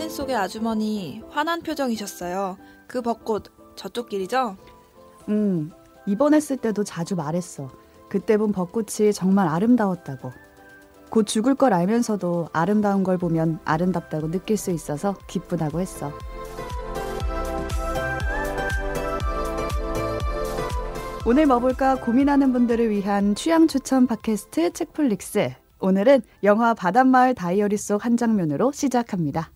사진 속의 아주머니 화난 표정이셨어요. 그 벚꽃 저쪽 길이죠? 음, 입원했을 때도 자주 말했어. 그때 본 벚꽃이 정말 아름다웠다고. 곧 죽을 걸 알면서도 아름다운 걸 보면 아름답다고 느낄 수 있어서 기쁘다고 했어. 오늘 뭐 볼까 고민하는 분들을 위한 취향 추천 팟캐스트 책플릭스. 오늘은 영화 바닷마을 다이어리 속 한 장면으로 시작합니다.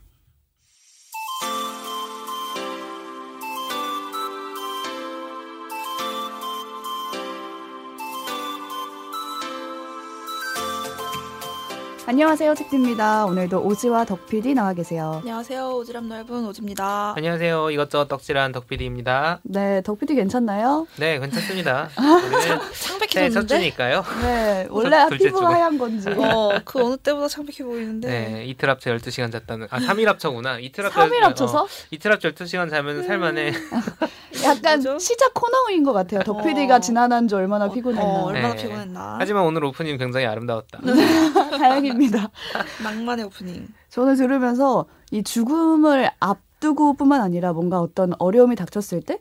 안녕하세요, 책디입니다. 오늘도 오지와 덕PD 나와 계세요. 안녕하세요. 오지랖 넓은 오지입니다. 안녕하세요. 이것저것 떡칠한 덕PD입니다. 네, 덕PD 괜찮나요? 네, 괜찮습니다. 창백해졌는데? 첫 주니까요. 네, 원래 피부가. 하얀 건지. 어, 그 어느 때보다 창백해 보이는데. 네, 이틀 합쳐 12시간 잤다는. 아, 3일 합쳐구나. 이틀 합쳐. 3일 합쳐서 어, 이틀 합쳐 12시간 자면 살만해. 약간 뭐죠? 시작 코너인 것 같아요. 덕PD가 어. 지난한 주 얼마나 어, 피곤했나. 어, 얼마나 네. 피곤했나. 하지만 오늘 오프닝 굉장히 아름다웠다. 다행입니다. 낭만의 오프닝. 저는 들으면서 이 죽음을 앞두고뿐만 아니라 뭔가 어떤 어려움이 닥쳤을 때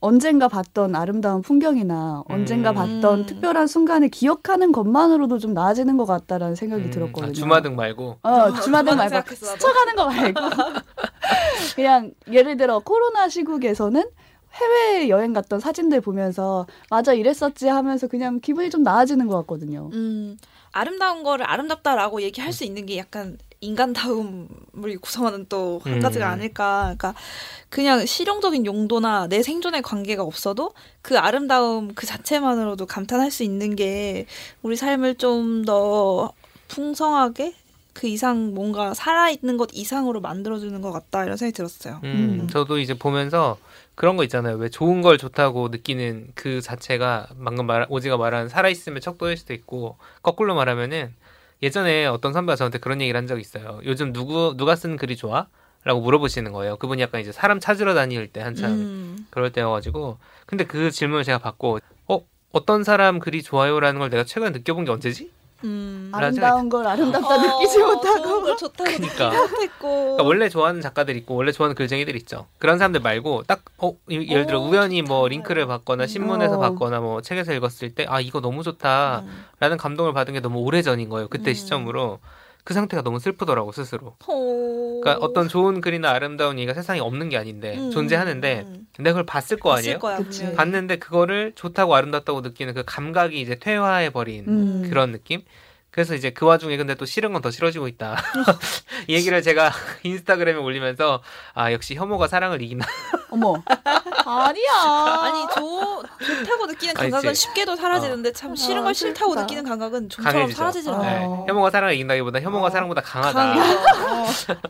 언젠가 봤던 아름다운 풍경이나 언젠가 음. 봤던 음. 특별한 순간을 기억하는 것만으로도 좀 나아지는 것 같다라는 생각이 음, 들었거든요. 아, 주마등 말고. 어, 주마등 주마등 말고. 스쳐가는 거 말고 그냥 예를 들어 코로나 시국에서는 해외 여행 갔던 사진들 보면서 맞아 이랬었지 하면서 그냥 기분이 좀 나아지는 것 같거든요. 음, 아름다운 거를 아름답다라고 얘기할 수 있는 게 약간 인간다움을 구성하는 또한 음. 가지가 아닐까. 그러니까 그냥 실용적인 용도나 내 생존의 관계가 없어도 그 아름다움 그 자체만으로도 감탄할 수 있는 게 우리 삶을 좀 더 풍성하게 그 이상 뭔가 살아있는 것 이상으로 만들어주는 것 같다 이런 생각이 들었어요. 음, 음. 저도 이제 보면서 그런 거 있잖아요. 왜 좋은 걸 좋다고 느끼는 그 자체가 방금 말 오지가 말한 살아있음의 척도일 수도 있고 거꾸로 말하면은 예전에 어떤 선배가 저한테 그런 얘기를 한 적이 있어요. 요즘 누구 누가 쓴 글이 좋아? 라고 물어보시는 거예요. 그분이 약간 이제 사람 찾으러 다닐 때 한참 음. 그럴 때여가지고 근데 그 질문을 제가 받고 어 어떤 사람 글이 좋아요라는 걸 내가 최근에 느껴본 게 언제지? 음. 아름다운 걸 아름답다 어, 느끼지 좋은 못하고 걸 좋다고 그러니까. 그러니까 원래 좋아하는 작가들 있고 원래 좋아하는 글쟁이들 있죠. 그런 사람들 말고 딱 어, 이- 예를 들어 오, 우연히 뭐 좋다. 링크를 받거나 음. 신문에서 어. 받거나 뭐 책에서 읽었을 때 아 이거 너무 좋다라는 음. 감동을 받은 게 너무 오래 전인 거예요. 그때 음. 시점으로 그 상태가 너무 슬프더라고 스스로. 호... 그러니까 어떤 좋은 글이나 아름다운 얘기가 세상에 없는 게 아닌데 음, 존재하는데 음. 내가 그걸 봤을 거 봤을 아니에요? 거야, 그치. 분명히. 봤는데 그거를 좋다고 아름답다고 느끼는 그 감각이 이제 퇴화해 버린 음. 그런 느낌. 그래서 이제 그 와중에 근데 또 싫은 건 더 싫어지고 있다. 이 얘기를 제가 인스타그램에 올리면서 아 역시 혐오가 사랑을 이긴다. 어머 아니야 아니 좋 좋다고 느끼는 감각은 이제- 쉽게도 사라지는데 참 싫은 아, 걸 싫다고 슬프다. 느끼는 감각은 좀처럼 강해지죠. 사라지질 어. 않아요. 네. 혐오가 사랑을 이긴다기보다 혐오가 어. 사랑보다 강하다. 어.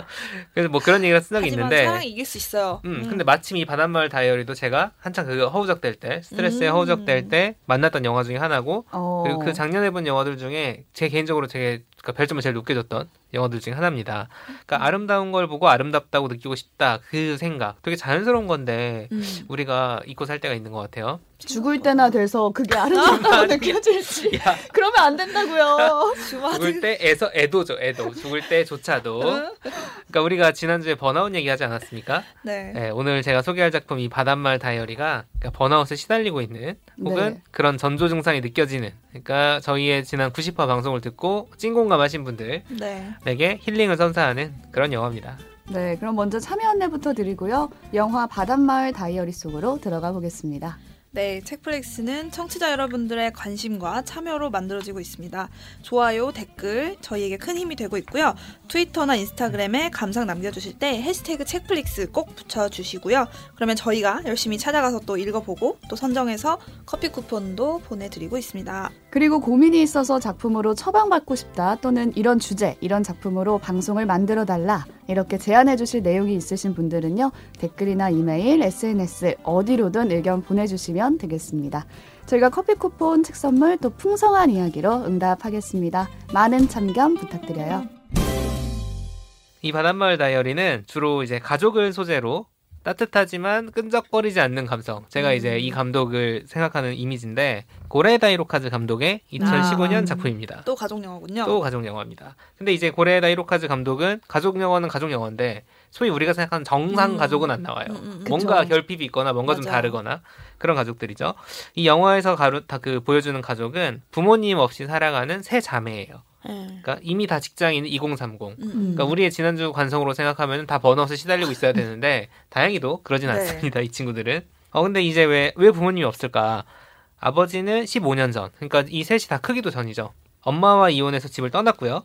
그래서 뭐 그런 얘기가 쓴 적이 하지만 있는데. 사랑이 이길 수 있어요. 음, 근데 마침 이 바닷마을 다이어리도 제가 한창 그 허우적될 때, 스트레스에 음. 허우적될 때 만났던 영화 중에 하나고, 어. 그리고 그 작년에 본 영화들 중에 제 개인적으로 되게 그러니까 별점을 제일 높게 줬던 영화들 중에 하나입니다. 그러니까 아름다운 걸 보고 아름답다고 느끼고 싶다 그 생각 되게 자연스러운 건데 음. 우리가 잊고 살 때가 있는 것 같아요. 죽을 때나 돼서 그게 아름답다고 아니. 느껴질지 야, 그러면 안 된다고요 죽을 때에서 애도죠, 애도. 죽을 때조차도. 응? 그러니까 우리가 지난주에 번아웃 얘기하지 않았습니까? 네. 네, 오늘 제가 소개할 작품 이 바닷말 다이어리가 그러니까 번아웃에 시달리고 있는 혹은 네. 그런 전조 증상이 느껴지는 그러니까 저희의 지난 90화 방송을 듣고 찐공감 하신 분들에게 네. 힐링을 선사하는 그런 영화입니다. 네 그럼 먼저 참여 안내부터 드리고요 영화 바닷마을 다이어리 속으로 들어가 보겠습니다 네, 책플렉스는 청취자 여러분들의 관심과 참여로 만들어지고 있습니다. 좋아요, 댓글 저희에게 큰 힘이 되고 있고요. 트위터나 인스타그램에 감상 남겨주실 때 해시태그 책플릭스 꼭 붙여주시고요. 그러면 저희가 열심히 찾아가서 또 읽어보고 또 선정해서 커피 쿠폰도 보내드리고 있습니다. 그리고 고민이 있어서 작품으로 처방받고 싶다 또는 이런 주제, 이런 작품으로 방송을 만들어 달라 이렇게 제안해 주실 내용이 있으신 분들은요. 댓글이나 이메일, SNS 어디로든 의견 보내 주시면 되겠습니다. 저희가 커피 쿠폰, 책 선물 또 풍성한 이야기로 응답하겠습니다. 많은 참견 부탁드려요. 이 바닷마을 다이어리는 주로 이제 가족을 소재로 따뜻하지만 끈적거리지 않는 감성. 제가 음. 이제 이 감독을 생각하는 이미지인데 고레에다 히로카즈 감독의 2015년 아. 작품입니다. 또 가족 영화군요. 또 가족 영화입니다. 근데 이제 고레에다 히로카즈 감독은 가족 영화는 가족 영화인데 소위 우리가 생각하는 정상 음. 가족은 안 나와요. 음, 음, 음. 뭔가. 결핍이 있거나 뭔가 좀 맞아요. 다르거나 그런 가족들이죠. 이 영화에서 가루 다 그 보여주는 가족은 부모님 없이 살아가는 세 자매예요. 예. 그러니까 이미 다 직장인 2030. 음, 음. 그러니까 우리의 지난주 관성으로 생각하면 다 번아웃에 시달리고 있어야 되는데 다행히도 그러진 네. 않습니다. 이 친구들은. 어 근데 이제 왜 왜 부모님이 없을까? 아버지는 15년 전. 그러니까 이 셋이 다 크기도 전이죠. 엄마와 이혼해서 집을 떠났고요.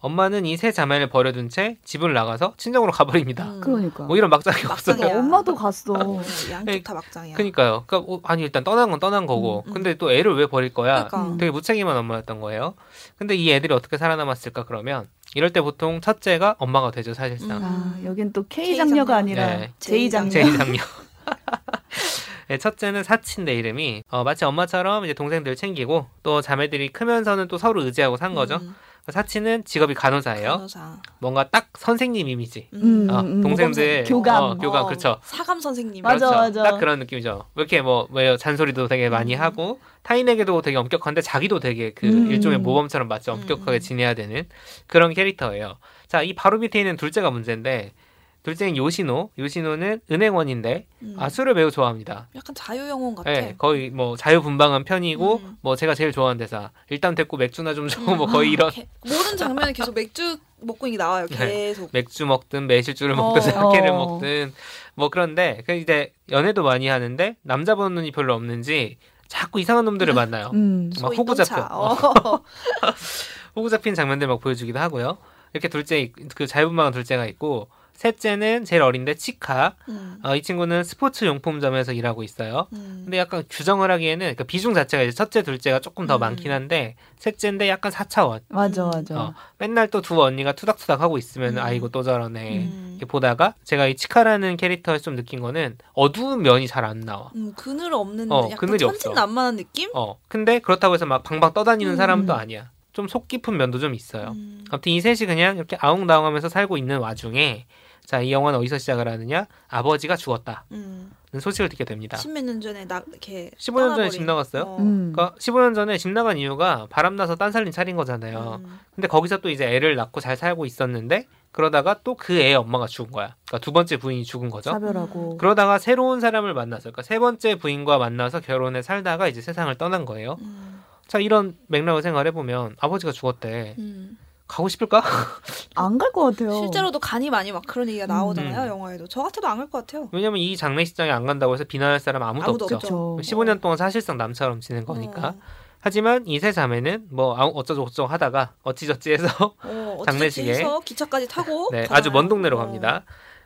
엄마는 이 세 자매를 버려둔 채 집을 나가서 친정으로 가버립니다. 음. 그러니까. 뭐 이런 막장이 없어요. 막장이야. 엄마도 갔어. 어, 양쪽 다 막장이야. 그러니까요. 그러니까 어, 아니 일단 떠난 건 떠난 거고. 음, 음. 근데 또 애를 왜 버릴 거야? 그러니까. 음. 되게 무책임한 엄마였던 거예요. 근데 이 애들이 어떻게 살아남았을까 그러면 이럴 때 보통 첫째가 엄마가 되죠 사실상. 음. 아, 여긴 또 K 장녀가 장녀. 아니라 네. J 장녀. 제 장녀. 네, 첫째는 사치인데 이름이 어, 마치 엄마처럼 이제 동생들 챙기고 또 자매들이 크면서는 또 서로 의지하고 산 거죠. 음, 사치는 직업이 간호사예요. 간호사. 뭔가 딱 선생님 이미지. 음. 음, 어, 음, 동생들 교감. 어, 교감 어, 그렇죠. 사감 선생님. 맞아, 그렇죠. 맞아. 딱 그런 느낌이죠. 왜 이렇게 뭐, 왜 잔소리도 되게 많이 음. 하고 타인에게도 되게 엄격한데 자기도 되게 그 음. 일종의 모범처럼 맞죠. 엄격하게 음. 지내야 되는 그런 캐릭터예요. 자, 이 바로 밑에 있는 둘째가 문제인데 둘째는 요시노. 요시노는 은행원인데 음. 아 술을 매우 좋아합니다. 약간 자유 영혼 같아. 네, 거의 뭐 자유분방한 편이고 음. 뭐 제가 제일 좋아하는 대사 일단 됐고 맥주나 좀 줘. 음. 뭐 거의 이런 개- 모든 장면에 계속 맥주 먹고 있는 게 나와요. 네. 계속. 맥주 먹든 매실주를 어. 먹든 사케를 어. 먹든 뭐 그런데 그 이제 연애도 많이 하는데 남자 보는 눈이 별로 없는지 자꾸 이상한 놈들을 만나요. 음. 막 호구. 잡혀. 어. 호구 잡힌 장면들 막 보여주기도 하고요. 이렇게 둘째 있- 그 자유분방한 둘째가 있고 셋째는 제일 어린데 치카. 음. 어, 이 친구는 스포츠 용품점에서 일하고 있어요. 음. 근데 약간 규정을 하기에는 그 비중 자체가 이제 첫째, 둘째가 조금 더 음. 많긴 한데 셋째인데 약간 사차원. 맞아, 음. 맞아. 어, 맨날 또 두 언니가 투닥투닥 하고 있으면 음. 아이고 또 저러네. 음. 이렇게 보다가 제가 이 치카라는 캐릭터에서 좀 느낀 거는 어두운 면이 잘 안 나와. 음, 그늘 없는 어, 약간 그늘이 없어. 천진난만한 느낌? 어, 근데 그렇다고 해서 막 방방 떠다니는 음. 사람도 아니야. 좀 속 깊은 면도 좀 있어요. 음. 아무튼 이 셋이 그냥 이렇게 아웅다웅하면서 살고 있는 와중에 자, 이 영화는 어디서 시작을 하느냐? 아버지가 죽었다는 음. 소식을 듣게 됩니다. 십몇 년 전에 나 이렇게 15년 전에 떠나버린- 집 나갔어요? 어. 음. 그러니까 15년 전에 집 나간 이유가 바람 나서 딴 살림 차린 거잖아요. 음. 근데 거기서 또 이제 애를 낳고 잘 살고 있었는데 그러다가 또 그 애의 엄마가 죽은 거야. 그러니까 두 번째 부인이 죽은 거죠. 사별하고. 그러다가 새로운 사람을 만나서 그러니까 세 번째 부인과 만나서 결혼해 살다가 이제 세상을 떠난 거예요. 음. 자 이런 맥락을 생각해 보면 아버지가 죽었대. 음. 가고 싶을까? 안 갈 것 같아요. 실제로도 간이 많이 막 그런 얘기가 나오잖아요 음. 영화에도 저 같아도 안 갈 것 같아요. 왜냐면 이 장례식장에 안 간다고 해서 비난할 사람 아무도, 아무도 없죠. 없죠. 그렇죠. 15년 동안 사실상 남처럼 지낸 거니까. 어. 하지만 이 세 자매는 뭐 아무- 어쩌고 저쩌고 하다가 어찌저찌 해서 어, 장례식에. 장례식에서 기차까지 타고 네? 아주 먼 동네로 어. 갑니다.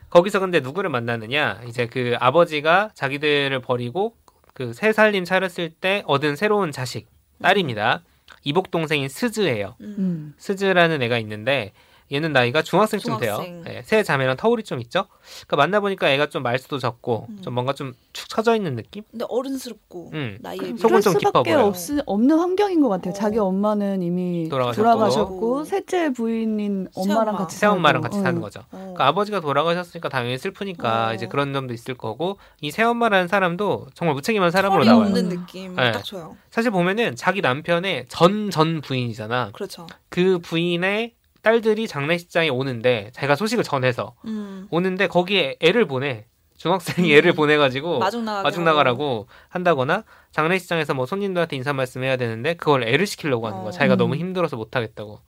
거기서 근데 누구를 만나느냐? 이제 그 아버지가 자기들을 버리고 그 새 살림 차렸을 때 얻은 새로운 자식 딸입니다. 이복 동생인 스즈예요. 음. 음. 스즈라는 애가 있는데 얘는 나이가 중학생쯤 돼요. 중학생. 네, 새 자매랑 터울이 좀 있죠. 그러니까 만나 보니까 애가 좀 말수도 적고 음. 좀 뭔가 좀 축 처져 있는 느낌? 근데 어른스럽고 음. 나이에 속은 좀 깊어 보여요. 없, 없는 환경인 것 같아요. 어. 자기 엄마는 이미 돌아가셨고. 돌아가셨고, 셋째 부인인 엄마랑 새엄마. 같이 새엄마랑. 같이 사는 어. 거죠. 어. 그러니까 아버지가 돌아가셨으니까 당연히 슬프니까 어. 이제 그런 점도 있을 거고 이 새엄마라는 사람도 정말 무책임한 사람으로 나와요. 없는 느낌 네. 딱 줘요. 사실 보면은 자기 남편의 전전 부인이잖아. 그렇죠. 그 부인의 딸들이 장례식장에 오는데 자기가 소식을 전해서 음. 오는데 거기에 애를 보내. 중학생이 음. 애를 보내가지고 마중. 나가라고 한다거나 장례식장에서 뭐 손님들한테 인사 말씀해야 되는데 그걸 애를 시키려고 하는 거야. 어. 자기가 음. 너무 힘들어서 못 하겠다고.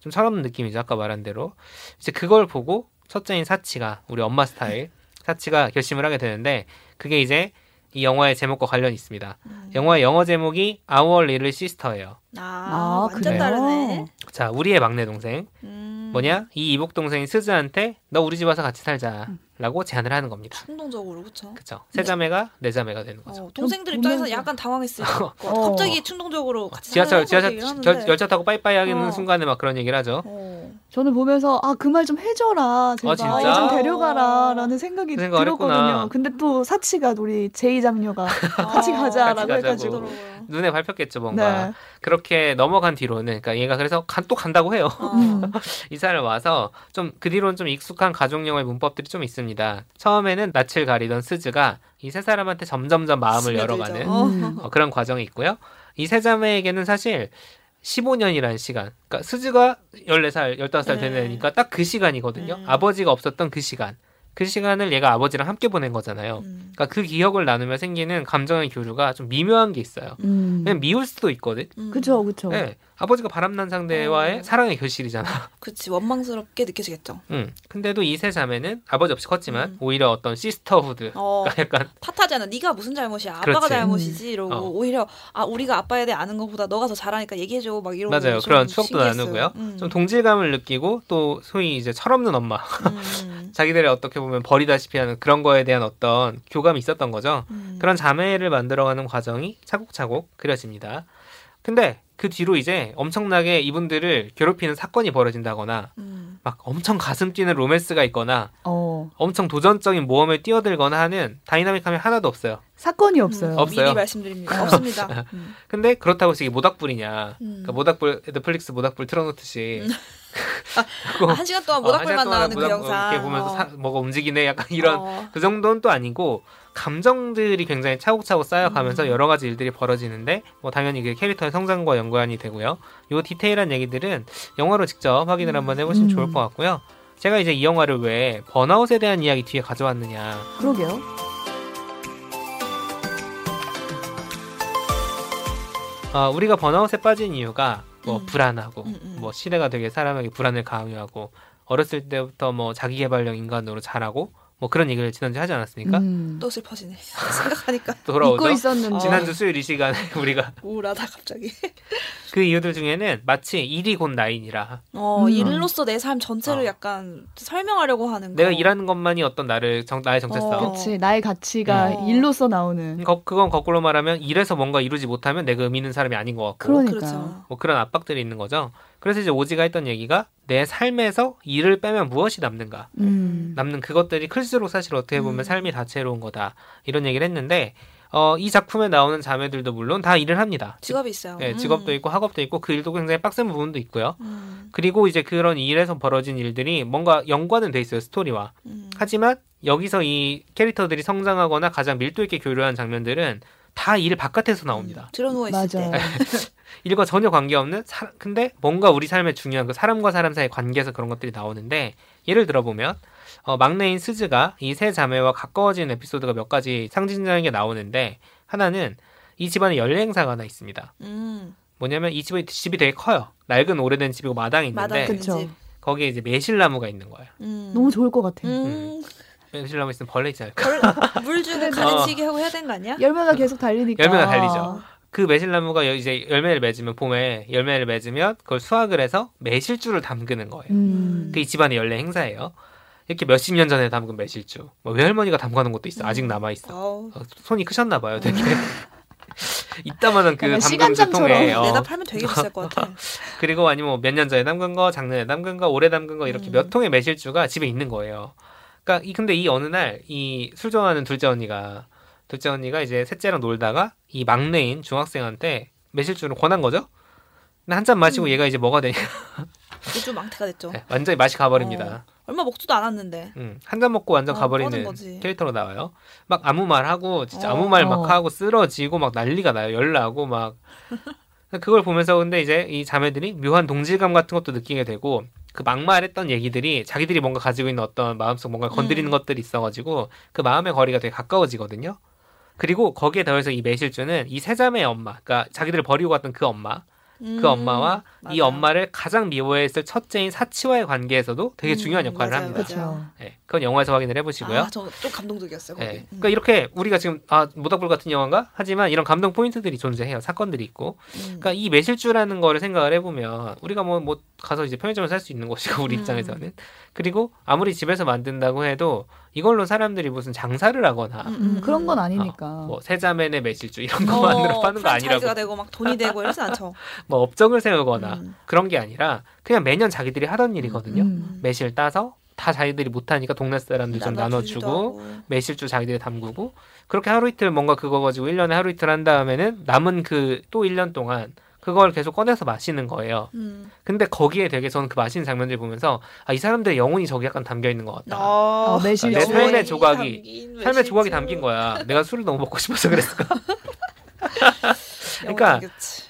좀 철없는 느낌이죠. 아까 말한 대로. 이제 그걸 보고 첫째인 사치가 우리 엄마 스타일 사치가 결심을 하게 되는데 그게 이제 이 영화의 제목과 관련이 있습니다. 음. 영화의 영어 제목이 Our Little Sister예요. 아, 아, 완전 그래요? 다르네. 자, 우리의 막내 동생. 음. 뭐냐? 이 이복 동생이 스즈한테 너 우리 집 와서 같이 살자 라고 제안을 하는 겁니다. 충동적으로 그렇죠. 그쵸? 세 자매가 네 자매가 되는 거죠. 어, 동생들 좀 입장에서 약간 당황했을 것 같고 어. 갑자기 충동적으로 같이 지하철 지하철 하는데. 열차 타고 빠이빠이 하는 어. 순간에 막 그런 얘기를 하죠. 어. 저는 보면서 아 그 말 좀 해줘라 제발 아? 얘좀 데려가라라는 생각이 그 들었거든요. 했구나. 근데 또 사치가 우리 제이 장녀가 같이 아, 가자라고. 해가지고. 눈에 밟혔겠죠 뭔가 네. 그렇게 넘어간 뒤로는 그러니까 얘가 그래서 간, 또 간다고 해요 어. 음. 이사를 와서 좀 그 뒤로는 좀 익숙한 가족 영화의 문법들이 좀 있습니다 처음에는 낯을 가리던 스즈가 이 세 사람한테 점점점 마음을 스며들죠. 열어가는 어. 음. 어, 그런 과정이 있고요 이 세 자매에게는 사실 15년이라는 시간 그러니까 스즈가 14살 15살 되는 네. 애니까 딱 그 시간이거든요 음. 아버지가 없었던 그 시간 그 시간을 얘가 아버지랑 함께 보낸 거잖아요 음. 그러니까 그 기억을 나누며 생기는 감정의 교류가 좀 미묘한 게 있어요. 음. 그냥 미울 수도 있거든. 음. 그쵸, 그쵸. 네, 아버지가 바람난 상대와의 어. 사랑의 결실이잖아. 그치 원망스럽게 느껴지겠죠. 응. 근데도 이 세 자매는 아버지 없이 컸지만 음. 오히려 어떤 sisterhood, 어 그러니까 약간 탓하지 않아. 네가 무슨 잘못이야. 아빠가 그렇지. 잘못이지. 이러고 어. 오히려 아 우리가 아빠에 대해 아는 것보다 너가 더 잘하니까 얘기해줘. 막 이러고 맞아요. 좀 그런 추억도 신기했어요. 나누고요. 음. 좀 동질감을 느끼고 또 소위 이제 철없는 엄마, 음. 자기들이 어떻게 보면 버리다시피 하는 그런 거에 대한 어떤 교감이 있었던 거죠. 음. 그런 자매를 만들어가는 과정이 차곡차곡 그려집니다. 근데 그 뒤로 이제 엄청나게 이분들을 괴롭히는 사건이 벌어진다거나 음. 막 엄청 가슴 뛰는 로맨스가 있거나 어. 엄청 도전적인 모험에 뛰어들거나 하는 다이나믹함이 하나도 없어요. 사건이 없어요. 음, 없어요. 미리 말씀드립니다. 없습니다. 음. 근데 그렇다고 이게 모닥불이냐. 음. 그러니까 모닥불 넷플릭스 모닥불 틀어놓듯이 아, 한 시간 동안 어, 한 모닥불만 동안 나오는 그 영상. 이렇게 보면서 어. 사- 뭐가 움직이네 약간 이런 어. 그 정도는 또 아니고 감정들이 굉장히 차곡차곡 쌓여가면서 음. 여러 가지 일들이 벌어지는데 뭐 당연히 그 캐릭터의 성장과 연관이 되고요. 요 디테일한 얘기들은 영화로 직접 확인을 음. 한번 해보시면 음. 좋을 것 같고요. 제가 이제 이 영화를 왜 번아웃에 대한 이야기 뒤에 가져왔느냐. 그러게요. 어, 우리가 번아웃에 빠진 이유가 뭐 음. 불안하고 음, 음. 뭐 시대가 되게 사람에게 불안을 강요하고 어렸을 때부터 뭐 자기 개발형 인간으로 자라고 뭐 그런 얘기를 지난주에 하지 않았습니까? 음. 또 슬퍼지네. 생각하니까 또 돌아오죠. 있었는데. 지난주 수요일 이 시간에 우리가 우울하다 갑자기. 그 이유들 중에는 마치 일이 곧 나인이라 어 음. 일로서 내 삶 전체를 어. 약간 설명하려고 하는 거. 내가 일하는 것만이 어떤 나를 정, 나의 정체성 어. 그치. 나의 가치가 어. 일로서 나오는. 거, 그건 거꾸로 말하면 일에서 뭔가 이루지 못하면 내가 의미 있는 사람이 아닌 것 같고 그러니까요. 그렇죠. 뭐 그런 압박들이 있는 거죠. 그래서 이제 오지가 했던 얘기가 내 삶에서 일을 빼면 무엇이 남는가 음. 남는 그것들이 클수록 사실 어떻게 보면 음. 삶이 다채로운 거다 이런 얘기를 했는데 어, 이 작품에 나오는 자매들도 물론 다 일을 합니다. 직업이 있어요. 네, 음. 직업도 있고 학업도 있고 그 일도 굉장히 빡센 부분도 있고요. 음. 그리고 이제 그런 일에서 벌어진 일들이 뭔가 연관은 돼 있어요 스토리와. 음. 하지만 여기서 이 캐릭터들이 성장하거나 가장 밀도 있게 교류한 장면들은 다 일 바깥에서 나옵니다. 들어 누워 있을 맞아요. 때. 일과 전혀 관계없는 사, 근데 뭔가 우리 삶에 중요한 그 사람과 사람 사이의 관계에서 그런 것들이 나오는데 예를 들어보면 어, 막내인 스즈가 이 세 자매와 가까워지는 에피소드가 몇 가지 상징적인 게 나오는데 하나는 이 집안에 연례 행사가 하나 있습니다. 음. 뭐냐면 이 집이 집이 되게 커요. 낡은 오래된 집이고 마당이 있는데 마당. 거기에 이제 매실나무가 있는 거예요. 음. 너무 좋을 것 같아. 음. 매실나무 있으면 벌레 있지 않을까? 벌- 물 주고 가르치게 하고 해야 되는 거 아니야? 열매가 계속 달리니까. 열매가 달리죠. 그 매실나무가 여- 이제 열매를 맺으면 봄에 열매를 맺으면 그걸 수확을 해서 매실주를 담그는 거예요. 음. 그이 집안의 연례 행사예요. 이렇게 몇십 년 전에 담근 매실주. 뭐 외할머니가 담가놓은 것도 있어. 아직 음. 남아 있어. 어, 손이 크셨나 봐요, 되게. 이따만한 그 약간 담금 시간장처럼 통에 어. 내다 팔면 되게 비쌀 것 같아. 그리고 아니면 몇 년 전에 담근 거, 작년에 담근 거, 올해 담근 거 이렇게 음. 몇 통의 매실주가 집에 있는 거예요. 그러니까 이 근데 이 어느 날 이 술 좋아하는 둘째 언니가 둘째 언니가 이제 셋째랑 놀다가 이 막내인 중학생한테 매실주를 권한 거죠. 근데 한 잔 마시고 음. 얘가 이제 뭐가 되냐 요즘 망태가 됐죠. 네, 완전히 맛이 가버립니다. 얼마 먹지도 않았는데. 음, 한 잔 먹고 완전 어, 가버리는. 캐릭터로 나와요. 막 아무 말 하고 진짜 어. 아무 말막 어. 하고 쓰러지고 막 난리가 나요. 열나고 막 그걸 보면서 근데 이제 이 자매들이 묘한 동질감 같은 것도 느끼게 되고 그 막말했던 얘기들이 자기들이 뭔가 가지고 있는 어떤 마음속 뭔가 건드리는 음. 것들이 있어가지고 그 마음의 거리가 되게 가까워지거든요. 그리고 거기에 더해서 이 매실주는 이 세 자매의 엄마, 그러니까 자기들을 버리고 갔던 그 엄마, 그 음, 엄마와 이 맞아요. 엄마를 가장 미워했을 첫째인 사치와의 관계에서도 되게 음, 중요한 역할을 맞아요, 합니다. 그렇죠. 네, 그건 영화에서 확인을 해보시고요. 아, 저 좀 감동적이었어요. 네. 음. 그러니까 이렇게 우리가 지금 아 모닥불 같은 영화인가 하지만 이런 감동 포인트들이 존재해요 사건들이 있고 음. 그러니까 이 매실주라는 거를 생각을 해보면 우리가 뭐 뭐 가서 이제 편의점을 살수 있는 것이고 우리 음. 입장에서는 그리고 아무리 집에서 만든다고 해도 이걸로 사람들이 무슨 장사를 하거나 음, 음, 그런 건 아니니까. 뭐 세자매네 매실주 이런 것만으로 파는 거 아니라고 프랜차이즈가 되고 막 돈이 되고 이러지 않죠. 뭐 업적을 세우거나 음. 그런 게 아니라 그냥 매년 자기들이 하던 일이거든요 음. 매실 따서 다 자기들이 못하니까 동네 사람들 좀 나눠주고. 매실주 자기들이 담그고 그렇게 하루 이틀 뭔가 그거 가지고 1년에 하루 이틀 한 다음에는 남은 그또 1년 동안 그걸 계속 꺼내서 마시는 거예요. 음. 근데 거기에 되게 저는 그 마시는 장면들 보면서 아, 이 사람들의 영혼이 저기 약간 담겨 있는 것 같다. 어, 아, 매실 내 주. 삶의 조각이 담긴 삶의. 조각이 담긴 거야. 내가 술을 너무 먹고 싶어서 그랬을까? 그러니까.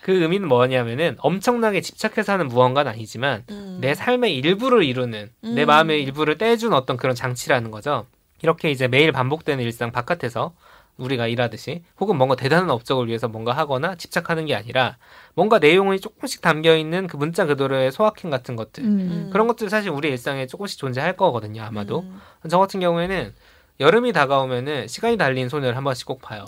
그 의미는 뭐냐면은 엄청나게 집착해서 하는 무언가는 아니지만 음. 내 삶의 일부를 이루는 내 음. 마음의 일부를 떼준 어떤 그런 장치라는 거죠. 이렇게 이제 매일 반복되는 일상 바깥에서 우리가 일하듯이 혹은 뭔가 대단한 업적을 위해서 뭔가 하거나 집착하는 게 아니라 뭔가 내용이 조금씩 담겨 있는 그 문자 그대로의 소확행 같은 것들 음. 그런 것들 사실 우리 일상에 조금씩 존재할 거거든요 아마도 음. 저 같은 경우에는 여름이 다가오면은 시간이 달린 소녀를 한 번씩 꼭 봐요.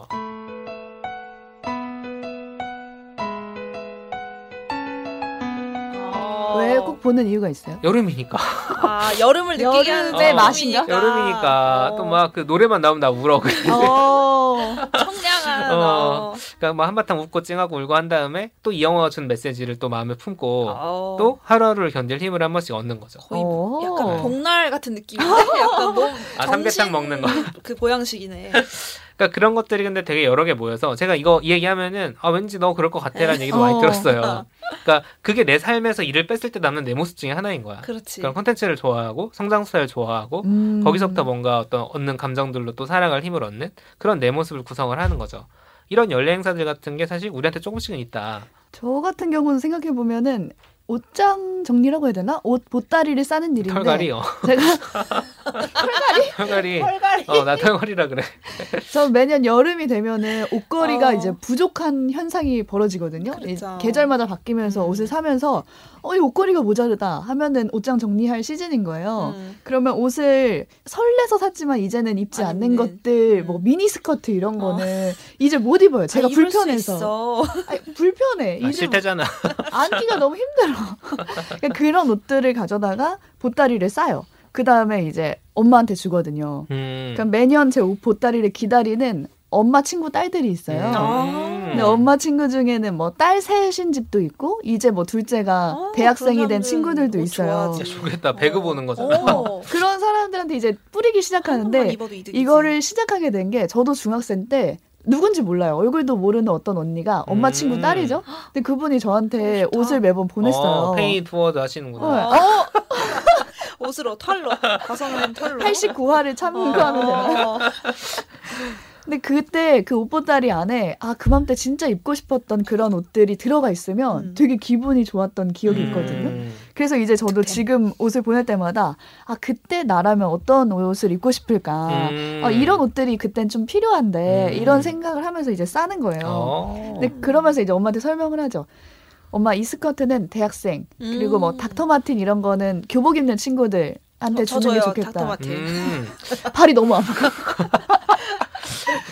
어. 왜꼭 보는 이유가 있어요? 여름이니까 아 여름을 느끼게 하는 어. 맛인가? 여름이니까 어. 또막 그 노래만 나오면 나 울어 그래. 어. 청량한 어. 어. 그러니까 막 한바탕 웃고 찡하고 울고 한 다음에 또 이 영화가 준 메시지를 또 마음에 품고 어. 또 하루하루를 견딜 힘을 한 번씩 얻는 거죠. 거의 어. 약간 복날 같은 느낌인데 약간 너무 아, 삼계탕 먹는 거. 그 보양식이네. 그러니까 그런 것들이 근데 되게 여러 개 모여서 제가 이거 이 얘기하면은 아 왠지 너 그럴 것 같아라는 얘기도 많이 어. 들었어요. 그러니까 그게 내 삶에서 일을 뺐을 때 남는 내 모습 중에 하나인 거야. 그렇지. 그런 컨텐츠를 좋아하고 성장 스타일 좋아하고 음. 거기서부터 뭔가 어떤 얻는 감정들로 또 살아갈 힘을 얻는 그런 내 모습을 구성을 하는 거죠. 이런 연례 행사들 같은 게 사실 우리한테 조금씩은 있다. 저 같은 경우는 생각해 보면은 옷장 정리라고 해야 되나? 옷 보따리를 싸는 일인데 털갈이요. 제가 털갈이. 털갈이. 어, 나 털갈이라 그래. 저 매년 여름이 되면은 옷걸이가 어. 이제 부족한 현상이 벌어지거든요. 이 그렇죠. 계절마다 바뀌면서 음. 옷을 사면서 어, 이 옷걸이가 모자르다 하면은 옷장 정리할 시즌인 거예요. 음. 그러면 옷을 설레서 샀지만 이제는 입지 안 않는. 것들, 음. 뭐 미니 스커트 이런 어. 거는 이제 못 입어요. 제가 아, 불편해서. 있어. 아니, 불편해. 아, 이제 싫대잖아. 안기가 너무 힘들어. 그러니까 그런 옷들을 가져다가 보따리를 싸요. 그 다음에 이제 엄마한테 주거든요. 음. 그러니까 매년 제옷 보따리를 기다리는 엄마 친구 딸들이 있어요. 아. 근데 엄마 친구 중에는 뭐 딸 셋인 집도 있고 이제 뭐 둘째가 어, 대학생이 된 친구들도 옷 있어요. 좋겠다. 배그 보는 거잖아. 어. 그런 사람들한테 이제 뿌리기 시작하는데. 이거를 시작하게 된 게 저도 중학생 때 누군지 몰라요. 얼굴도 모르는 어떤 언니가 엄마 음. 친구 딸이죠. 근데 그분이 저한테 좋다. 옷을 매번 보냈어요. 어, 페이 투어드 어, 하시는구나. 어, 옷으로 털로 가서는 털로. 89화를 참고하면 되나요? 어. 근데 그때 그 옷보따리 안에 아 그맘때 진짜 입고 싶었던 그런 옷들이 들어가 있으면 음. 되게 기분이 좋았던 기억이 음. 있거든요. 그래서 이제 저도 득템. 지금 옷을 보낼 때마다 아 그때 나라면 어떤 옷을 입고 싶을까 음. 아, 이런 옷들이 그땐 좀 필요한데 음. 이런 생각을 하면서 이제 싸는 거예요. 어. 근데 그러면서 이제 엄마한테 설명을 하죠. 엄마 이 스커트는 대학생 그리고 뭐 음. 닥터 마틴 이런 거는 교복 입는 친구들한테 저- 저 주는 게 좋겠다. 닥터 마틴. 음. 발이 너무 아파.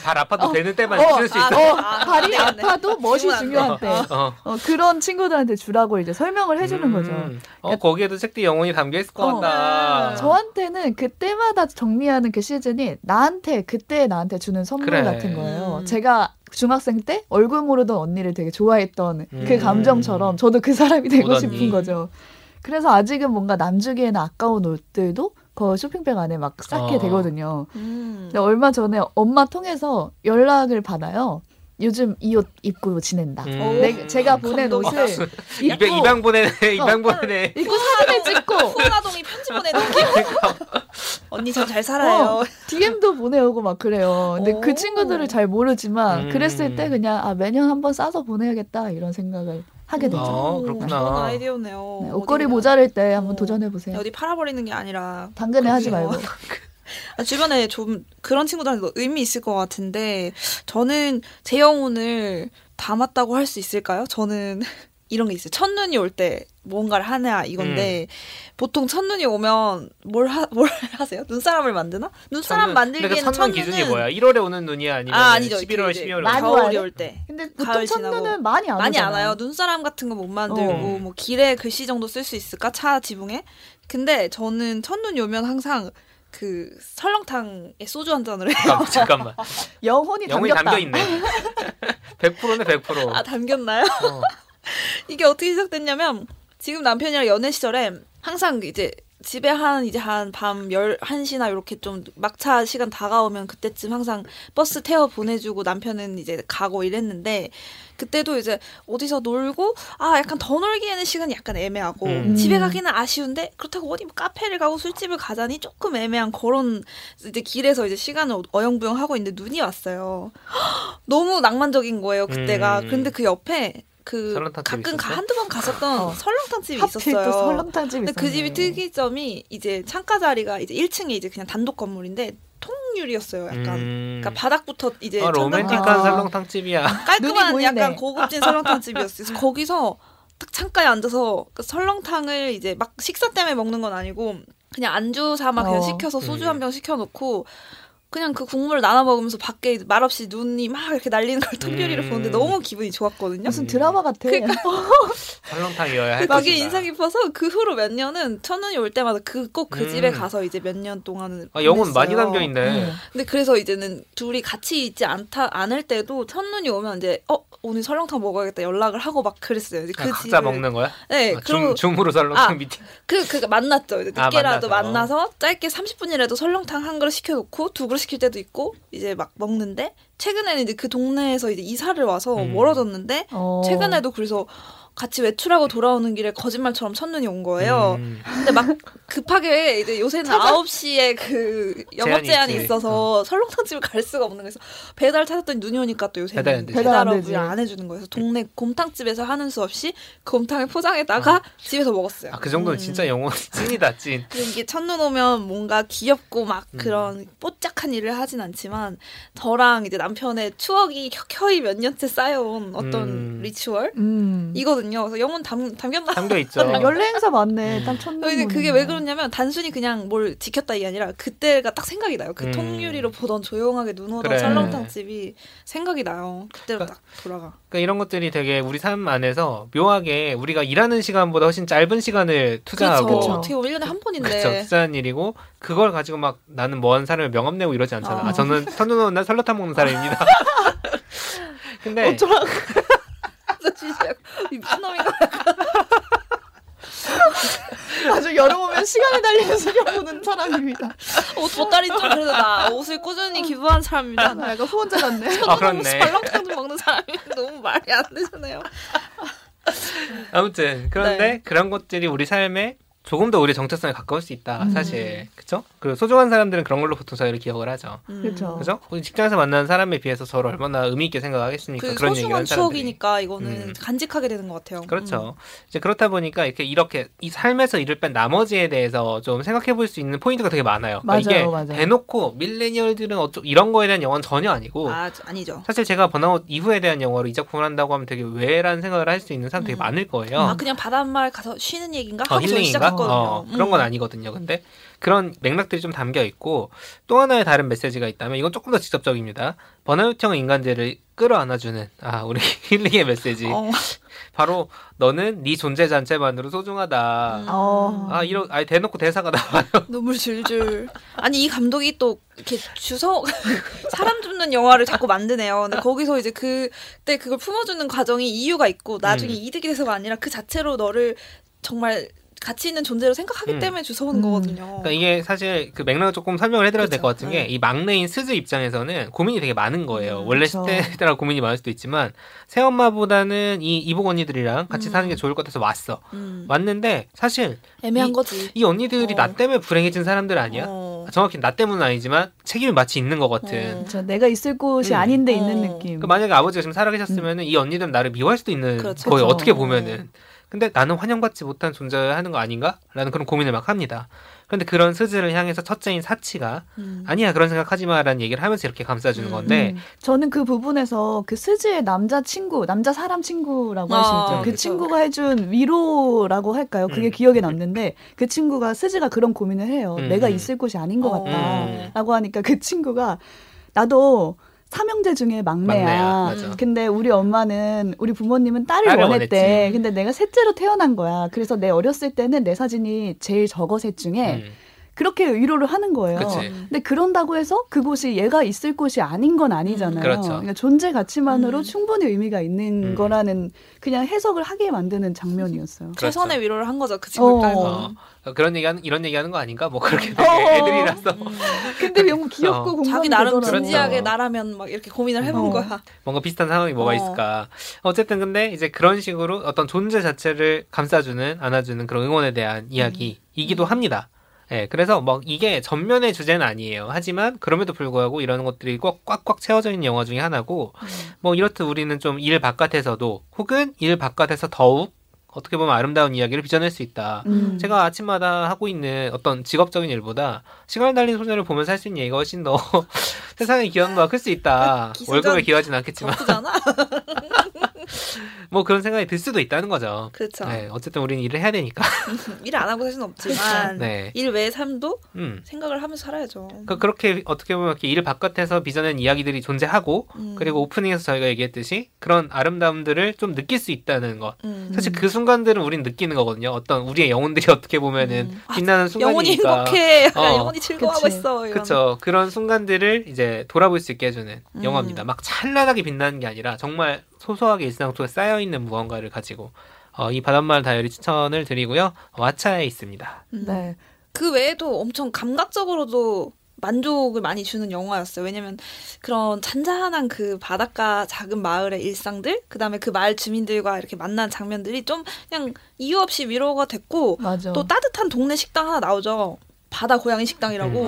발 아파도 어. 되는 때만 어, 쓸수 아. 네. 어, 아, 발이 네, 네. 아파도 멋이 중요한 돼. 때. 어. 어, 그런 친구들한테 주라고 이제 설명을 해주는 음. 거죠. 어, 거기에도 책디 영혼이 담겨 있을 것 어. 같다. 저한테는 그때마다 정리하는 그 시즌이 나한테 그때 나한테 주는 선물 그래. 같은 거예요. 음. 제가 중학생 때 얼굴 모르던 언니를 되게 좋아했던 그 음. 감정처럼 저도 그 사람이 되고. 싶은 거죠. 그래서 아직은 뭔가 남주기에는 아까운 옷들도 그 쇼핑백 안에 막 쌓게 어. 되거든요. 음. 근데 얼마 전에 엄마 통해서 연락을 받아요. 요즘 이 옷 입고 지낸다. 음. 내, 제가 보낸. 옷을 입고 입양 보내네, 입양 보내네. 입고 사진을 찍고 후나동이 편지 보내는. 언니 전잘 살아요. 어, DM도 보내오고 막 그래요. 근데 오. 그 친구들을 잘 모르지만 음. 그랬을 때 그냥 아 매년 한번 싸서 보내야겠다 이런 생각을 하게 되죠. 어, 오, 그렇구나. 좋은 아이디어네요. 네, 옷걸이 어디나- 모자랄 때 한번 어. 도전해 보세요. 어디 팔아버리는 게 아니라 당근에 하지. 말고. 아, 주변에 좀 그런 친구들한테 의미 있을 것 같은데 저는 제 영혼을 담았다고 할 수 있을까요? 저는 이런 게 있어요. 첫눈이 올 때 뭔가를 하냐 이건데 보통 첫눈이 오면 뭘, 하, 뭘 하세요? 눈사람을 만드나? 눈사람 만들기에는 그러니까 첫눈 첫눈은 기준이 뭐야? 1월에 오는 눈이야? 아니면 아 아니죠. 11월, 이제 12월 많이 오는 와야 겨울이 돼? 올 때. 근데 가을 보통. 첫눈은 많이 안 많이 오잖아. 안 와요. 눈사람 같은 거 못 만들고 어. 뭐 길에 글씨 정도 쓸 수 있을까 차 지붕에. 근데 저는 첫눈이 오면 항상 그 설렁탕에 소주 한 잔을 해요. 잠깐만, 잠깐만. 영혼이 영혼이 담겼다. 담겨 있네. 100%네, 100%. 아 담겼나요? 어. 이게 어떻게 시작됐냐면 지금 남편이랑 연애 시절에 항상 이제 집에 한 이제 한 밤 11시나 이렇게 좀 막차 시간 다가오면 그때쯤 항상 버스 태워 보내주고 남편은 이제 가고 이랬는데 그때도 이제 어디서 놀고 아 약간 더 놀기에는 시간이 약간 애매하고 음. 집에 가기는 아쉬운데 그렇다고 어디 뭐 카페를 가고 술집을 가자니 조금 애매한 그런 이제 길에서 이제 시간을 어영부영 하고 있는데 눈이 왔어요. 너무 낭만적인 거예요 그때가. 음. 근데 그 옆에 그 가끔 가? 한두 번 갔었던 어. 설렁탕 집이 있었어요. 또 설렁탕집 근데 그 있었네. 집이 특이점이 이제 창가 자리가 이제 1층에 이제 그냥 단독 건물인데 통유리였어요. 약간 음. 그러니까 바닥부터 이제 아, 로맨틱한 아. 설렁탕 집이야. 눈이 깔끔한. 약간 고급진 설렁탕 집이었어요. 그래서 거기서 딱 창가에 앉아서 그 설렁탕을 이제 막 식사 때문에 먹는 건 아니고 그냥 안주 삼아 그냥 어. 시켜서 소주 음. 한병 시켜놓고 그냥 그 국물을 나눠 먹으면서 밖에 말없이 눈이 막 이렇게 날리는 걸 통유리를 음. 보는데 너무 기분이 좋았거든요. 무슨 드라마 같아. 설렁탕이어야 할 그게. 인상 깊어서 그 후로 몇 년은 천운이 올 때마다 그 꼭그 음. 집에 가서 이제 몇 년 동안은 아, 영혼 많이. 담겨 있네. 음. 근데 그래서 이제는 둘이 같이 있지 않다 않을 때도 첫눈이 오면 이제 어 오늘 설렁탕 먹어야겠다 연락을 하고 막 그랬어요. 이제 아, 그 각자 집을- 먹는 거야? 네, 아, 그리고 줌, 줌으로 설렁탕 아, 미팅. 그, 그, 만났죠. 아, 늦게라도 만나서. 만나서 짧게 30분이라도 설렁탕 한 그릇 시켜놓고 두 그릇 시킬 때도 있고, 이제 막 먹는데, 최근에는 이제 그 동네에서 이제 이사를 와서 음. 멀어졌는데, 어. 최근에도 그래서 같이 외출하고 돌아오는 길에 거짓말처럼 첫눈이 온 거예요. 음. 근데 막 급하게 이제 요새는 9시에 그 영업 제한이 제한이. 있어서 설렁탕 집을 갈 수가 없는 거에서 배달 찾았더니 눈이 오니까 또 요새는 배달 안 되지. 배달 안 배달업을. 안 해주는 거예요. 그래서 동네 곰탕집에서 하는 수 없이 그 곰탕을 포장해다가 집에서 먹었어요. 아, 그 정도는 음. 진짜 영혼 찐이다, 찐. 이게 첫눈 오면 뭔가 귀엽고 막 음. 그런 뽀짝한 일을 하진 않지만 저랑 이제 남편의 추억이 켜켜이 몇 년째 쌓여온 어떤 음. 리추얼 음. 이거 든요. 그래서 영혼 담, 담겼나? 담겨 있죠. 연례 행사 맞네. 딱 첫눈. 근데 그게 왜 거. 그러냐면 단순히 그냥 뭘 지켰다 이게 아니라 그때가 딱 생각이 나요. 그 음. 통유리로 보던 조용하게 눈 오던 그래. 설렁탕 집이 생각이 나요. 그때로 그러니까- 딱 돌아가. 그러니까 이런 것들이 되게 우리 삶 안에서 묘하게 우리가 일하는 시간보다 훨씬 짧은 시간을 투자하고 그렇죠. 그쵸. 어떻게 보면 1년에 한 번인데. 그렇죠. 투자한 일이고 그걸 가지고 막 나는 먼 사람을 명함 내고 이러지 않잖아. 어. 아, 저는 오는 날 설렁탕 먹는 사람입니다. 근데 어쩌라고. 진짜 이 미친놈인가? 아주 여름 오면 시간이 달리는 소리 보는 사람입니다. 옷 보따리 좀 그래도 나 옷을 꾸준히 기부한 사람입니다. 나 약간 후원자 같네. 아 그렇네. 좀 먹는 사람이 너무 말이 안 되잖아요. 아무튼 그런데 네. 그런 것들이 우리 삶에 조금 더 우리 정체성에 가까울 수 있다. 음. 사실 그렇죠? 그 소중한 사람들은 그런 걸로 보통 저희를 기억을 하죠. 음. 그렇죠. 그죠? 직장에서 만나는 사람에 비해서 저를 얼마나 의미 있게 생각하겠습니까? 그 그런 소중한. 추억이니까 이거는 음. 간직하게 되는 것 같아요. 그렇죠. 이제 그렇다 보니까 이렇게 이렇게 이 삶에서 일을 뺀 나머지에 대해서 좀 생각해 볼 수 있는 포인트가 되게 많아요. 그러니까 맞아요, 이게 맞아요. 대놓고 밀레니얼들은 어쩌 이런 거에 대한 영화는 전혀 아니고 음. 아 아니죠. 사실 제가 번아웃 이후에 대한 영화로 이 작품을 한다고 하면 되게 왜라는 생각을 할 수 있는 사람 되게 음. 많을 거예요. 아 그냥 바닷마을 가서 쉬는 얘기인가 어, 하고 저 힐링인가? 시작했거든요. 어, 그런 건 음. 아니거든요. 근데 그런 맥락들이 좀 담겨 있고 또 하나의 다른 메시지가 있다면 이건 조금 더 직접적입니다. 번아웃형 인간들을 끌어안아주는 아 우리 힐링의 메시지. 어. 바로 너는 네 존재 자체만으로 소중하다. 음. 어. 아 이런 아니 대놓고 대사가 나와요. 눈물 줄줄. 아니 이 감독이 또 이렇게 주석 사람 줍는 영화를 자꾸 만드네요. 근데 거기서 이제 그때 그걸 품어주는 과정이 이유가 있고 나중에 음. 이득이 돼서가 아니라 그 자체로 너를 정말 가치 있는 존재로 생각하기 음. 때문에 주워오는 음. 거거든요. 그러니까 이게 사실 그 맥락을 조금 설명을 해드려야 될것 그렇죠. 같은 게이 막내인 스즈 입장에서는 고민이 되게 많은 거예요. 음, 원래 그쵸. 10대 때라 고민이 많을 수도 있지만 새엄마보다는 이 이복 언니들이랑 같이 음. 사는 게 좋을 것 같아서 왔어. 음. 왔는데 사실 애매한 이- 거지. 이 언니들이 어. 나 때문에 불행해진 사람들 아니야? 어. 정확히 나 때문은 아니지만 책임이 마치 있는 것 같은. 어. 저 내가 있을 곳이 음. 아닌데 어. 있는 느낌. 그러니까 만약에 아버지가 지금 살아계셨으면은 이 언니들은 나를 미워할 수도 있는 그렇죠. 거예요. 그쵸. 어떻게 보면은. 근데 나는 환영받지 못한 존재를 하는 거 아닌가? 라는 그런 고민을 막 합니다. 그런데 그런 스즈를 향해서 첫째인 사치가 음. 아니야 그런 생각하지 마라는 얘기를 하면서 이렇게 감싸주는 음. 건데 음, 저는 그 부분에서 그 스즈의 남자 친구, 남자 사람 친구라고 아, 있죠. 그 그렇죠. 친구가 해준 위로라고 할까요? 그게 음. 기억에 남는데 그 친구가 스즈가 그런 고민을 해요. 음. 내가 있을 곳이 아닌 것 어. 같다. 음. 라고 하니까 그 친구가 나도 삼형제 중에 막내야. 막내야. 근데 우리 엄마는 우리 부모님은 딸을, 딸을 원했대. 원했지. 근데 내가 셋째로 태어난 거야. 그래서 내 어렸을 때는 내 사진이 제일 적어 셋 중에 음. 그렇게 위로를 하는 거예요. 그치. 음. 근데 그런다고 해서 그곳이 얘가 있을 곳이 아닌 건 아니잖아요. 음, 그렇죠. 그러니까 존재 가치만으로 음. 충분히 의미가 있는 음. 거라는 그냥 해석을 하게 만드는 장면이었어요. 최선의 그렇죠. 위로를 한 거죠 그 친구 어. 입장에서. 어, 그런 얘기하는 이런 얘기하는 거 아닌가? 뭐 그렇게 어. 애들이라서 음. 근데 너무 귀엽고 어. 공감이 자기 나름 되더라고요. 진지하게. 나라면 막 이렇게 고민을 해본 어. 거야. 뭔가 비슷한 상황이 뭐가 어. 있을까. 어쨌든 근데 이제 그런 식으로 어떤 존재 자체를 감싸주는 안아주는 그런 응원에 대한 이야기이기도 음. 합니다. 예, 그래서 막 이게 전면의 주제는 아니에요. 하지만 그럼에도 불구하고 이런 것들이 꽉 꽉꽉 채워져 있는 영화 중에 하나고 뭐 이렇듯 우리는 좀 일 바깥에서도 혹은 일 바깥에서 더욱 어떻게 보면 아름다운 이야기를 빚어낼 수 있다. 음. 제가 아침마다 하고 있는 어떤 직업적인 일보다 시간을 달린 소녀를 보면서 할 수 있는 얘기가 훨씬 더 세상의 기여도가 클 수 있다. 기승전- 월급에 기여하진 않겠지만. 뭐 그런 생각이 들 수도 있다는 거죠. 그렇죠. 네, 어쨌든 우리는 일을 해야 되니까. 일 안 하고 살 수는 없지만 네, 일 외의 삶도 음. 생각을 하면서 살아야죠. 그러니까 그렇게 어떻게 보면 이렇게 일 바깥에서 빚어낸 이야기들이 존재하고 음. 그리고 오프닝에서 저희가 얘기했듯이 그런 아름다움들을 좀 느낄 수 있다는 것. 음. 사실 그 순간들은 우린 느끼는 거거든요. 어떤 우리의 영혼들이 어떻게 보면은 음. 아, 빛나는 영혼이 순간이니까. 행복해. 어. 영혼이 즐거워하고 그치. 있어. 그쵸. 그런 순간들을 이제 돌아볼 수 있게 해주는 음. 영화입니다. 막 찬란하게 빛나는 게 아니라 정말 소소하게 일상 속에 쌓여있는 무언가를 가지고 어, 이 바닷마을 다이어리 추천을 드리고요. 왓챠에 있습니다. 음. 네. 그 외에도 엄청 감각적으로도 만족을 많이 주는 영화였어요. 왜냐면 그런 잔잔한 그 바닷가 작은 마을의 일상들, 그 다음에 그 마을 주민들과 이렇게 만난 장면들이 좀 그냥 이유 없이 위로가 됐고, 맞아. 또 따뜻한 동네 식당 하나 나오죠. 바다 고양이 식당이라고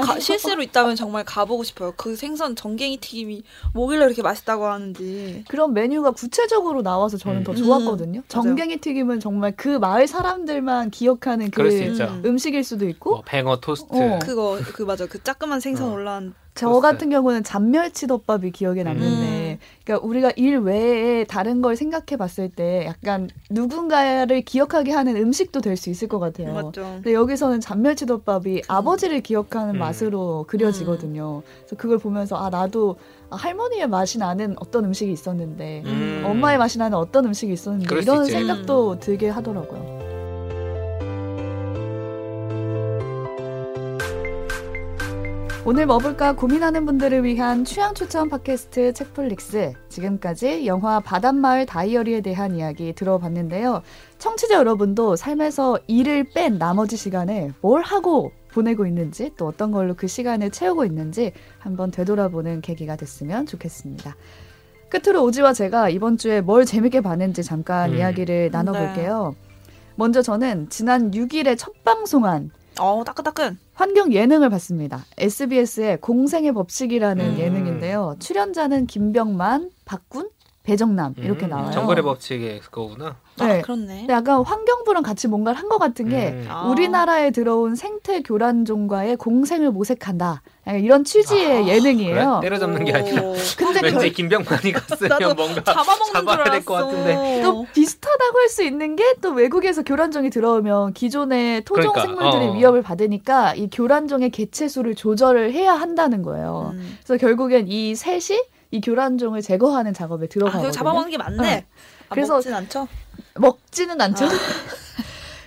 가- 실제로 있다면 정말 가보고 싶어요. 그 생선 전갱이 튀김이 뭐길래 이렇게 맛있다고 하는지. 그런 메뉴가 구체적으로 나와서 저는 음. 더 좋았거든요. 정갱이 튀김은 정말 그 마을 사람들만 기억하는 그 그럴 수 있죠. 음. 음식일 수도 있고 뭐 뱅어 토스트. 어. 그거 그 맞아 그 짜끄만 생선 어. 올라온 저 그랬어요. 같은 경우는 잔멸치덮밥이 기억에 남는데, 그러니까 우리가 일 외에 다른 걸 생각해 봤을 때 약간 누군가를 기억하게 하는 음식도 될 수 있을 것 같아요. 맞죠. 근데 여기서는 잔멸치덮밥이 아버지를 기억하는 음. 맛으로 그려지거든요. 그래서 그걸 보면서 아 나도 아, 할머니의 맛이 나는 어떤 음식이 있었는데 음. 엄마의 맛이 나는 어떤 음식이 있었는데 이런. 생각도 들게 하더라고요. 오늘 뭐 볼까 고민하는 분들을 위한 취향 추천 팟캐스트 책플릭스. 지금까지 영화 바닷마을 다이어리에 대한 이야기 들어봤는데요. 청취자 여러분도 삶에서 일을 뺀 나머지 시간을 뭘 하고 보내고 있는지 또 어떤 걸로 그 시간을 채우고 있는지 한번 되돌아보는 계기가 됐으면 좋겠습니다. 끝으로 오지와 제가 이번 주에 뭘 재밌게 봤는지 잠깐 음. 이야기를 나눠볼게요. 먼저 저는 지난 6일에 첫 방송한 어 따끈따끈. 환경 예능을 봤습니다. SBS의 공생의 법칙이라는 음. 예능인데요. 출연자는 김병만, 박군, 배정남 이렇게 음, 나와요. 정글의 법칙의 그거구나. 아 네. 그렇네. 근데 약간 환경부랑 같이 뭔가를 한 것 같은 게 음. 아. 우리나라에 들어온 생태 교란종과의 공생을 모색한다. 이런 취지의 아, 예능이에요. 그래? 때려잡는 게 아니라. 오. 근데 왠지 결- 김병만이 갔으면 나도 뭔가 잡아먹는 줄 잡아야 알았어. 될것 같은데. 또 비슷하다고 할 수 있는 게 또 외국에서 교란종이 들어오면 기존의 토종 그러니까, 생물들이 어. 위협을 받으니까 이 교란종의 개체 수를 조절을 해야 한다는 거예요. 음. 그래서 결국엔 이 셋이 이 교란종을 제거하는 작업에 아, 들어가거든요. 그거 잡아먹는 게 맞네. 네. 아, 그래서- 먹진 않죠. 먹지는 않죠. 아.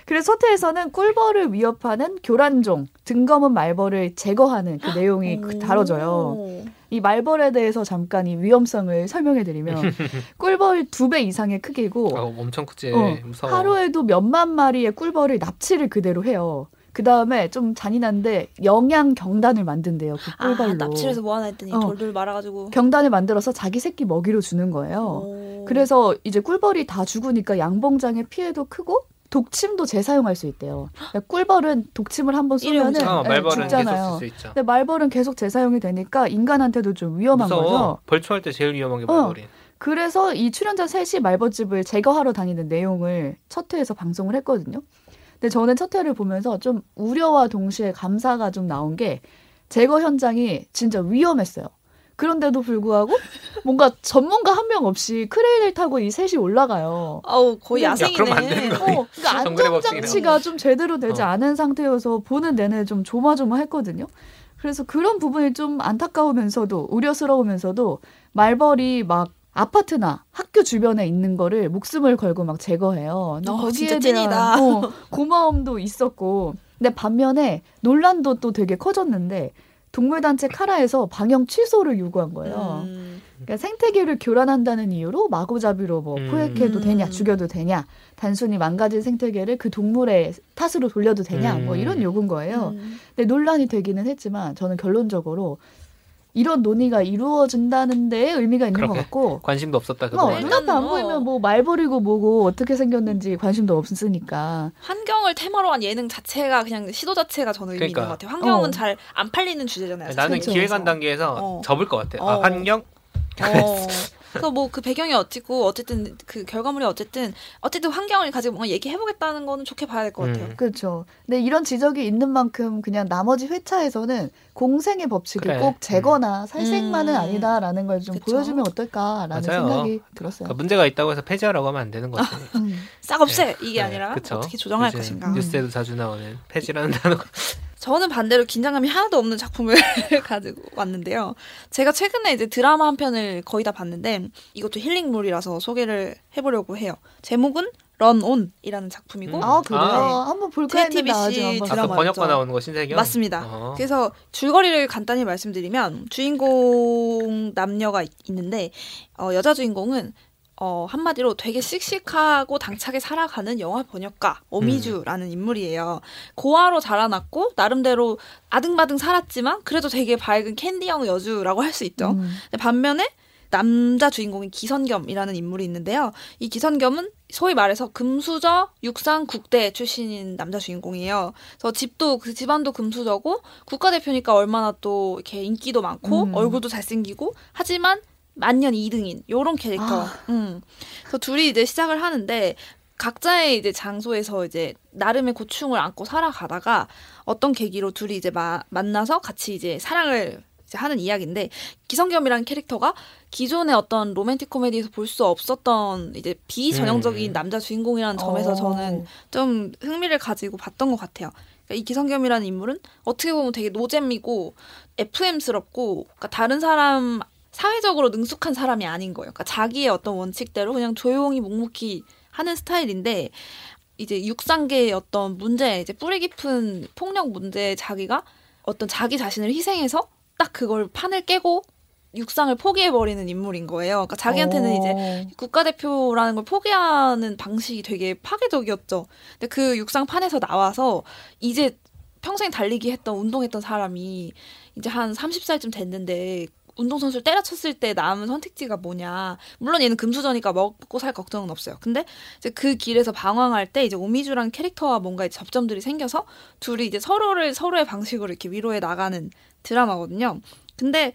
그래서 서태에서는 꿀벌을 위협하는 교란종, 등검은 말벌을 제거하는 그 내용이 그- 다뤄져요. 오. 이 말벌에 대해서 잠깐 이 위험성을 설명해드리면 꿀벌 두 배 이상의 크기고 어, 엄청 크지. 어, 무서워. 하루에도 몇만 마리의 꿀벌을 납치를 그대로 해요. 그 다음에 좀 잔인한데 영양 경단을 만든대요. 그 아, 꿀벌로. 납치해서 뭐 하나 했더니 어. 돌돌 말아가지고. 경단을 만들어서 자기 새끼 먹이로 주는 거예요. 오. 그래서 이제 꿀벌이 다 죽으니까 양봉장의 피해도 크고 독침도 재사용할 수 있대요. 그러니까 꿀벌은 독침을 한 번 쏘면은 일회용이죠. 어, 네, 말벌은 계속 죽잖아요. 쓸수 있죠. 근데 말벌은 계속 재사용이 되니까 인간한테도 좀 위험한 무서워. 거죠. 벌초할 때 제일 위험한 게 어. 말벌이. 그래서 이 출연자 셋이 말벌집을 제거하러 다니는 내용을 첫 회에서 방송을 했거든요. 근데 저는 첫 회를 보면서 좀 우려와 동시에 감사가 좀 나온 게 제거 현장이 진짜 위험했어요. 그런데도 불구하고 뭔가 전문가 한 명 없이 크레인을 타고 이 셋이 올라가요. 아우 거의 야, 야생이네. 그러면 안 되는 거 아니야? 어, 그러니까 정글의 안전 장치가 좀 제대로 되지 어. 않은 상태여서 보는 내내 좀 조마조마했거든요. 그래서 그런 부분이 좀 안타까우면서도 우려스러우면서도 말벌이 막 아파트나 학교 주변에 있는 거를 목숨을 걸고 막 제거해요. 어, 거기에 진짜 대한 찐이다. 어, 고마움도 있었고 근데 반면에 논란도 또 되게 커졌는데 동물단체 카라에서 방영 취소를 요구한 거예요. 음. 그러니까 생태계를 교란한다는 이유로 마구잡이로 뭐 음. 포획해도 음. 되냐, 죽여도 되냐, 단순히 망가진 생태계를 그 동물의 탓으로 돌려도 되냐, 뭐 음. 이런 요구인 거예요. 음. 근데 논란이 되기는 했지만 저는 결론적으로 이런 논의가 이루어진다는 데 의미가 있는 것 그렇게 같고 관심도 없었다 어, 그동안. 일단 눈앞에 안 뭐- 보이면 뭐 말버리고 뭐고 어떻게 생겼는지 관심도 없으니까 환경을 테마로 한 예능 자체가 그냥 시도 자체가 저는 의미 그러니까. 있는 것 같아요. 환경은 어. 잘안 팔리는 주제잖아요. 나는 그렇죠. 기획안 단계에서 어. 접을 것 같아. 어. 아, 환경 어. 그래서 뭐 그 배경이 어찌고 어쨌든 그 결과물이 어쨌든 어쨌든 환경을 가지고 뭔가 얘기해보겠다는 거는 좋게 봐야 될 것 같아요. 음. 그렇죠. 근데 이런 지적이 있는 만큼 그냥 나머지 회차에서는 공생의 법칙을 그래. 꼭 재거나 살생만은 음. 아니다라는 걸 좀. 보여주면 어떨까라는 맞아요. 생각이 들었어요. 그러니까 문제가 있다고 해서 폐지하라고 하면 안 되는. 음. 싹 없애 이게 네, 아니라 그쵸. 어떻게 조정할 것인가. 뉴스에도 자주 나오는 폐지라는 단어가. 저는 반대로 긴장감이 하나도 없는 작품을 가지고 왔는데요. 제가 최근에 이제 드라마 한 편을 거의 다 봤는데 이것도 힐링물이라서 소개를 해보려고 해요. 제목은 런온이라는 작품이고 음. 아 그래요? 아. 한번 볼까 했는데 아직 안 봤어요. 아까. 번역과 나오는 거 신세경? 맞습니다. 어. 그래서 줄거리를 간단히 말씀드리면 주인공 남녀가 있- 있는데 어, 여자 주인공은 어, 한마디로 되게 씩씩하고 당차게 살아가는 영화 번역가 어미주라는 인물이에요. 고아로 자라났고 나름대로 아등바등 살았지만 그래도 되게 밝은 캔디형 여주라고 할 수 있죠. 음. 반면에 남자 주인공인 기선겸이라는 인물이 있는데요. 이 기선겸은 소위 말해서 금수저 육상 국대 출신인 남자 주인공이에요. 그래서 집도 그 집안도 금수저고 국가대표니까 얼마나 또 이렇게 인기도 많고 음. 얼굴도 잘생기고 하지만 만년 2등인 요런 캐릭터. 아. 음. 그래서 둘이 이제 시작을 하는데 각자의 이제 장소에서 이제 나름의 고충을 안고 살아가다가 어떤 계기로 둘이 이제 마- 만나서 같이 이제 사랑을 이제 하는 이야기인데 기성겸이라는 캐릭터가 기존의 어떤 로맨틱 코미디에서 볼 수 없었던 이제 비전형적인 음. 남자 주인공이라는 점에서 어. 저는 좀 흥미를 가지고 봤던 것 같아요. 그러니까 이 기성겸이라는 인물은 어떻게 보면 되게 노잼이고 FM스럽고 그러니까 다른 사람 사회적으로 능숙한 사람이 아닌 거예요. 그러니까 자기의 어떤 원칙대로 그냥 조용히 묵묵히 하는 스타일인데 이제 육상계의 어떤 문제, 이제 뿌리 깊은 폭력 문제에 자기가 어떤 자기 자신을 희생해서 딱 그걸 판을 깨고 육상을 포기해버리는 인물인 거예요. 그러니까 자기한테는 이제 어. 국가대표라는 걸 포기하는 방식이 되게 파괴적이었죠. 근데 그 육상판에서 나와서 이제 평생 달리기 했던 운동했던 사람이 이제 한 30살쯤 됐는데 운동선수를 때려쳤을 때 남은 선택지가 뭐냐. 물론 얘는 금수저니까 먹고 살 걱정은 없어요. 근데 이제 그 길에서 방황할 때 이제 오미주랑 캐릭터와 뭔가 이제 접점들이 생겨서 둘이 이제 서로를 서로의 방식으로 이렇게 위로해 나가는 드라마거든요. 근데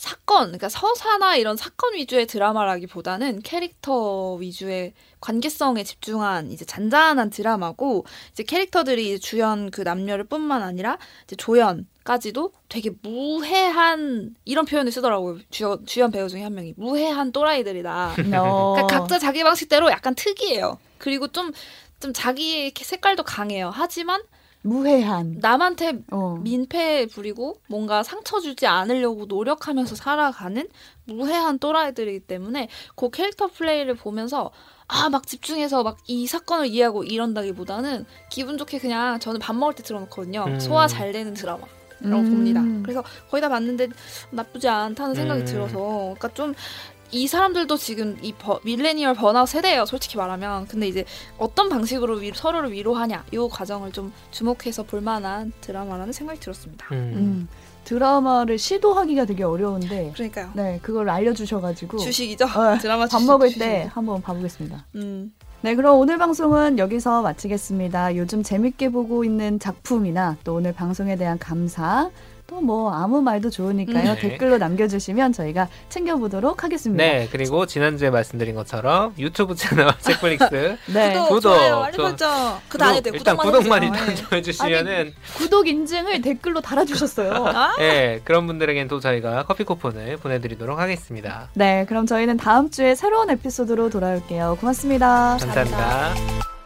사건, 그러니까 서사나 이런 사건 위주의 드라마라기보다는 캐릭터 위주의 관계성에 집중한 이제 잔잔한 드라마고 이제 캐릭터들이 이제 주연 그 남녀를 뿐만 아니라 이제 조연 까지도 되게 무해한 이런 표현을 쓰더라고요. 주연, 주연 배우 중에 한 명이 무해한 또라이들이다. 어. 그러니까 각자 자기 방식대로 약간 특이해요. 그리고 좀, 좀 자기의 색깔도 강해요. 하지만 무해한. 남한테 어. 민폐 부리고 뭔가 상처 주지 않으려고 노력하면서 살아가는 무해한 또라이들이기 때문에 그 캐릭터 플레이를 보면서 아 막 집중해서 막 이 사건을 이해하고 이런다기보다는 기분 좋게 그냥 저는 밥 먹을 때 들어놓거든요. 음. 소화 잘 되는 드라마. 라고 음. 봅니다. 그래서 거의 다 봤는데 나쁘지 않다는 생각이 음. 들어서 그러니까 좀 이 사람들도 지금 이 버, 밀레니얼 번아웃 세대예요, 솔직히 말하면. 근데 이제 어떤 방식으로 위, 서로를 위로하냐, 이 과정을 좀 주목해서 볼 만한 드라마라는 생각이 들었습니다. 음. 음. 드라마를 시도하기가 되게 어려운데 그러니까요. 네 그걸 알려주셔가지고 주식이죠. 어, 드라마 밥 주식, 먹을 주식. 때 한번 봐보겠습니다. 음. 네, 그럼 오늘 방송은 여기서 마치겠습니다. 요즘 재밌게 보고 있는 작품이나 또 오늘 방송에 대한 감사, 또 뭐 아무 말도 좋으니까요. 음. 네. 댓글로 남겨주시면 저희가 챙겨보도록 하겠습니다. 네, 그리고 지난주에 말씀드린 것처럼 유튜브 채널 책플릭스 네. 구독, 구독, 좋아요, 알림 저- 설정. 그다 안 해도 돼요. 일단 구독만 해주세요. 일단 예. 좀 해주시면은 구독 인증을 댓글로 달아주셨어요. 아? 예 그런 분들에겐 또 저희가 커피 쿠폰을 보내드리도록 하겠습니다. 네, 그럼 저희는 다음 주에 새로운 에피소드로 돌아올게요. 고맙습니다. 감사합니다.